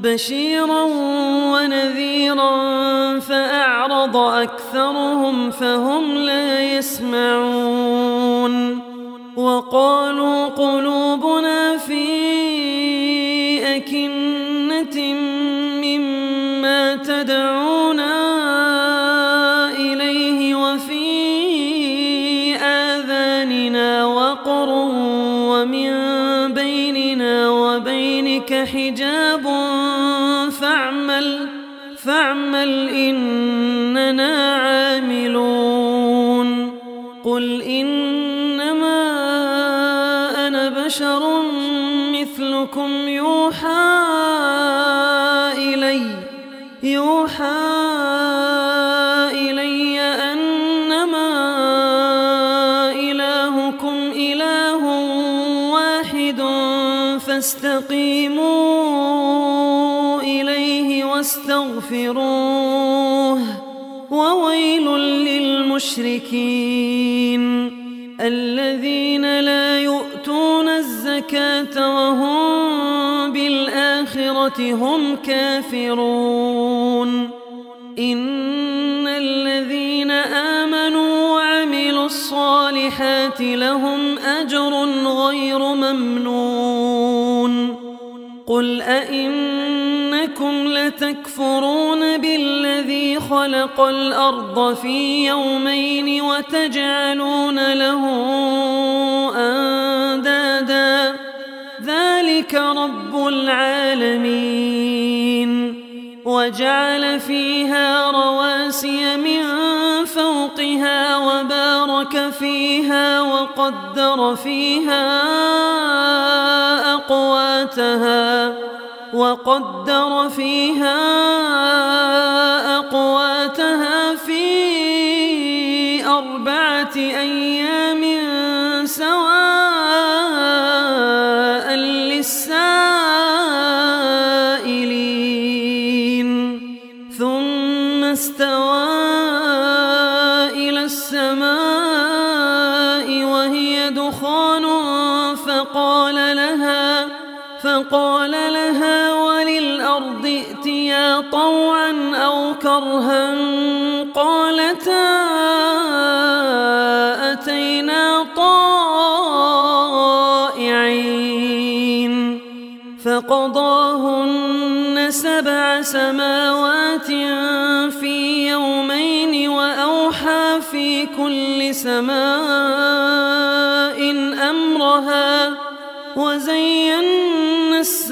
بشيرا ونذيرا فأعرض أكثرهم فهم لا يسمعون مثلكم يوحى إلي يوحى إلي أنما إلهكم إله واحد فاستقيمون واستغفروه وويل للمشركين. هم كافرون. إن الذين آمنوا وعملوا الصالحات لهم أجر غير ممنون. قل أئنكم لتكفرون بالذي خلق الأرض في يومين وتجعلون له أندادا ذلك رب العالمين. وجعل فيها رواسي من فوقها وبارك فيها وقدر فيها أقواتها وقدر فيها أقواتها في أربعة أيام سواء فقال لها وللأرض ائتيا طوعا أو كرها قالتا أتينا طائعين فقضاهن سبع سماوات في يومين وأوحى في كل سماء أمرها وزينا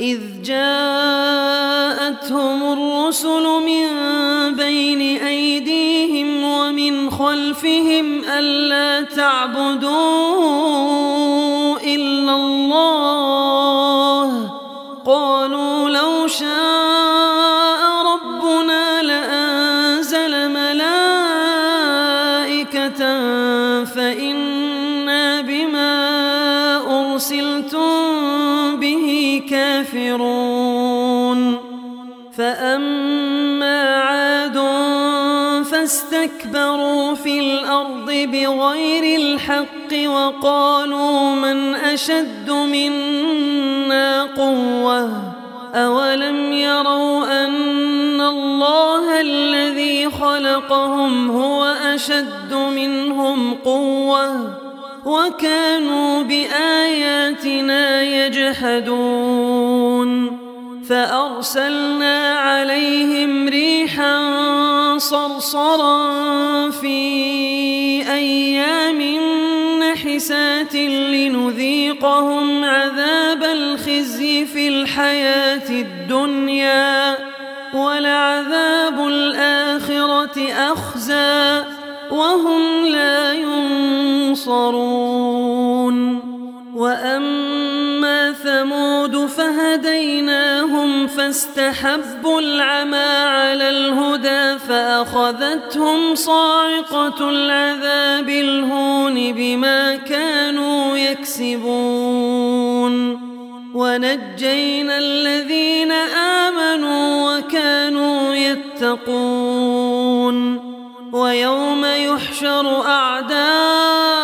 إذ جاءتهم الرسل من بين أيديهم ومن خلفهم ألا تعبدوا الحق وقالوا من أشد منا قوة؟ أولم يروا أن الله الذي خلقهم هو أشد منهم قوةً؟ وكانوا بآياتنا يجحدون. فأرسلنا عليهم ريحا صرصرا في أيام ناحسات لنذيقهم عذاب الخزي في الحياة الدنيا ولعذاب الآخرة أخزى وهم لا ينصرون وأما فاستحبوا العمى على الهدى فأخذتهم صاعقة العذاب الهون بما كانوا يكسبون. ونجينا الذين آمنوا وكانوا يتقون. ويوم يحشر أعداء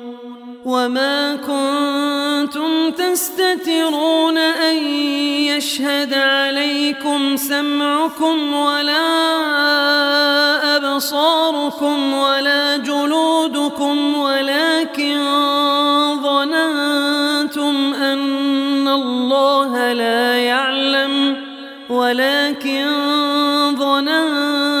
وما كنتم تستترون أن يشهد عليكم سمعكم ولا أبصاركم ولا جلودكم ولكن ظننتم أن الله لا يعلم ولكن ظننتم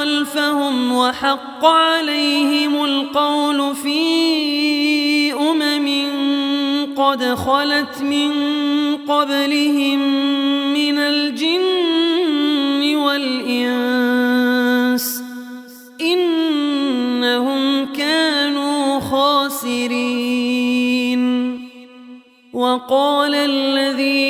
خلفهم وحق عليهم القول في أمم قد خلت من قبلهم من الجن والإنس إنهم كانوا خاسرين وقال الذين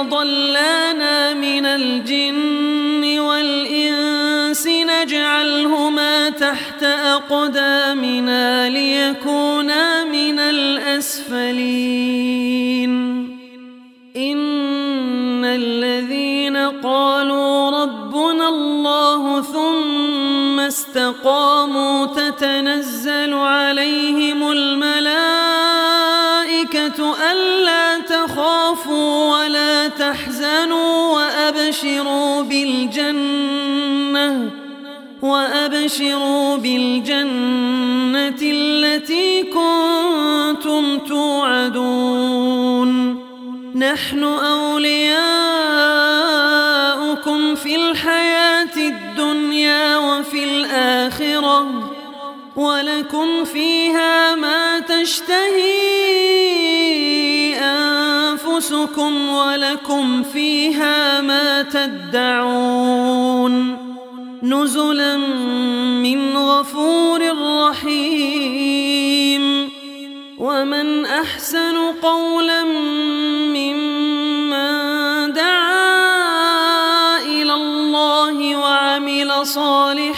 أضلانا من الجن والإنس نجعلهما تحت أقدامنا ليكونا من الأسفلين إن الذين قالوا ربنا الله ثم استقاموا تتنزل عليهم الملائكة ألا تحزنوا وأبشروا بالجنة وأبشروا بالجنة التي كنتم توعدون. نحن أولياؤكم في الحياة الدنيا وفي الآخرة ولكم فيها ما تشتهي أنفسكم ولكم فيها ما تدعون نزلا من غفور رحيم ومن أحسن قولا ممن دعا إلى الله وعمل صالحا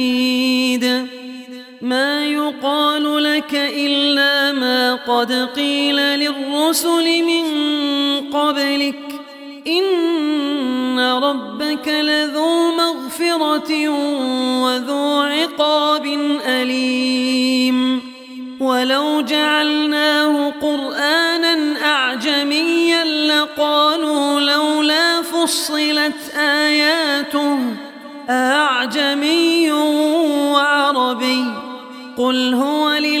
قد قيل للرسل من قبلك إن ربك لذو مغفرة وذو عقاب أليم ولو جعلناه قرآنا أعجميا لقالوا لولا فصلت آياته أعجمي وعربي قل هو للذين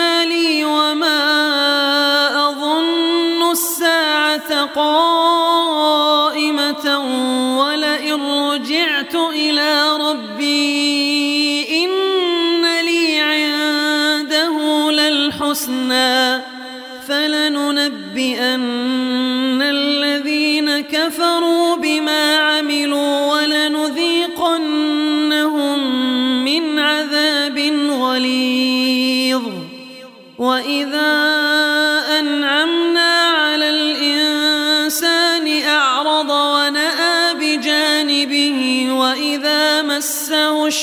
رجعت إلى ربي إن لي عنده للحسنى. فلننبئن الذين كفروا بما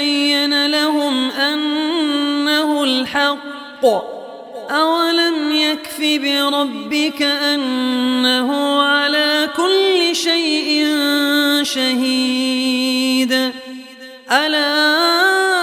يتبين لهم أنه الحق. أولم يكف بربك أنه على كل شيء شهيد. ألا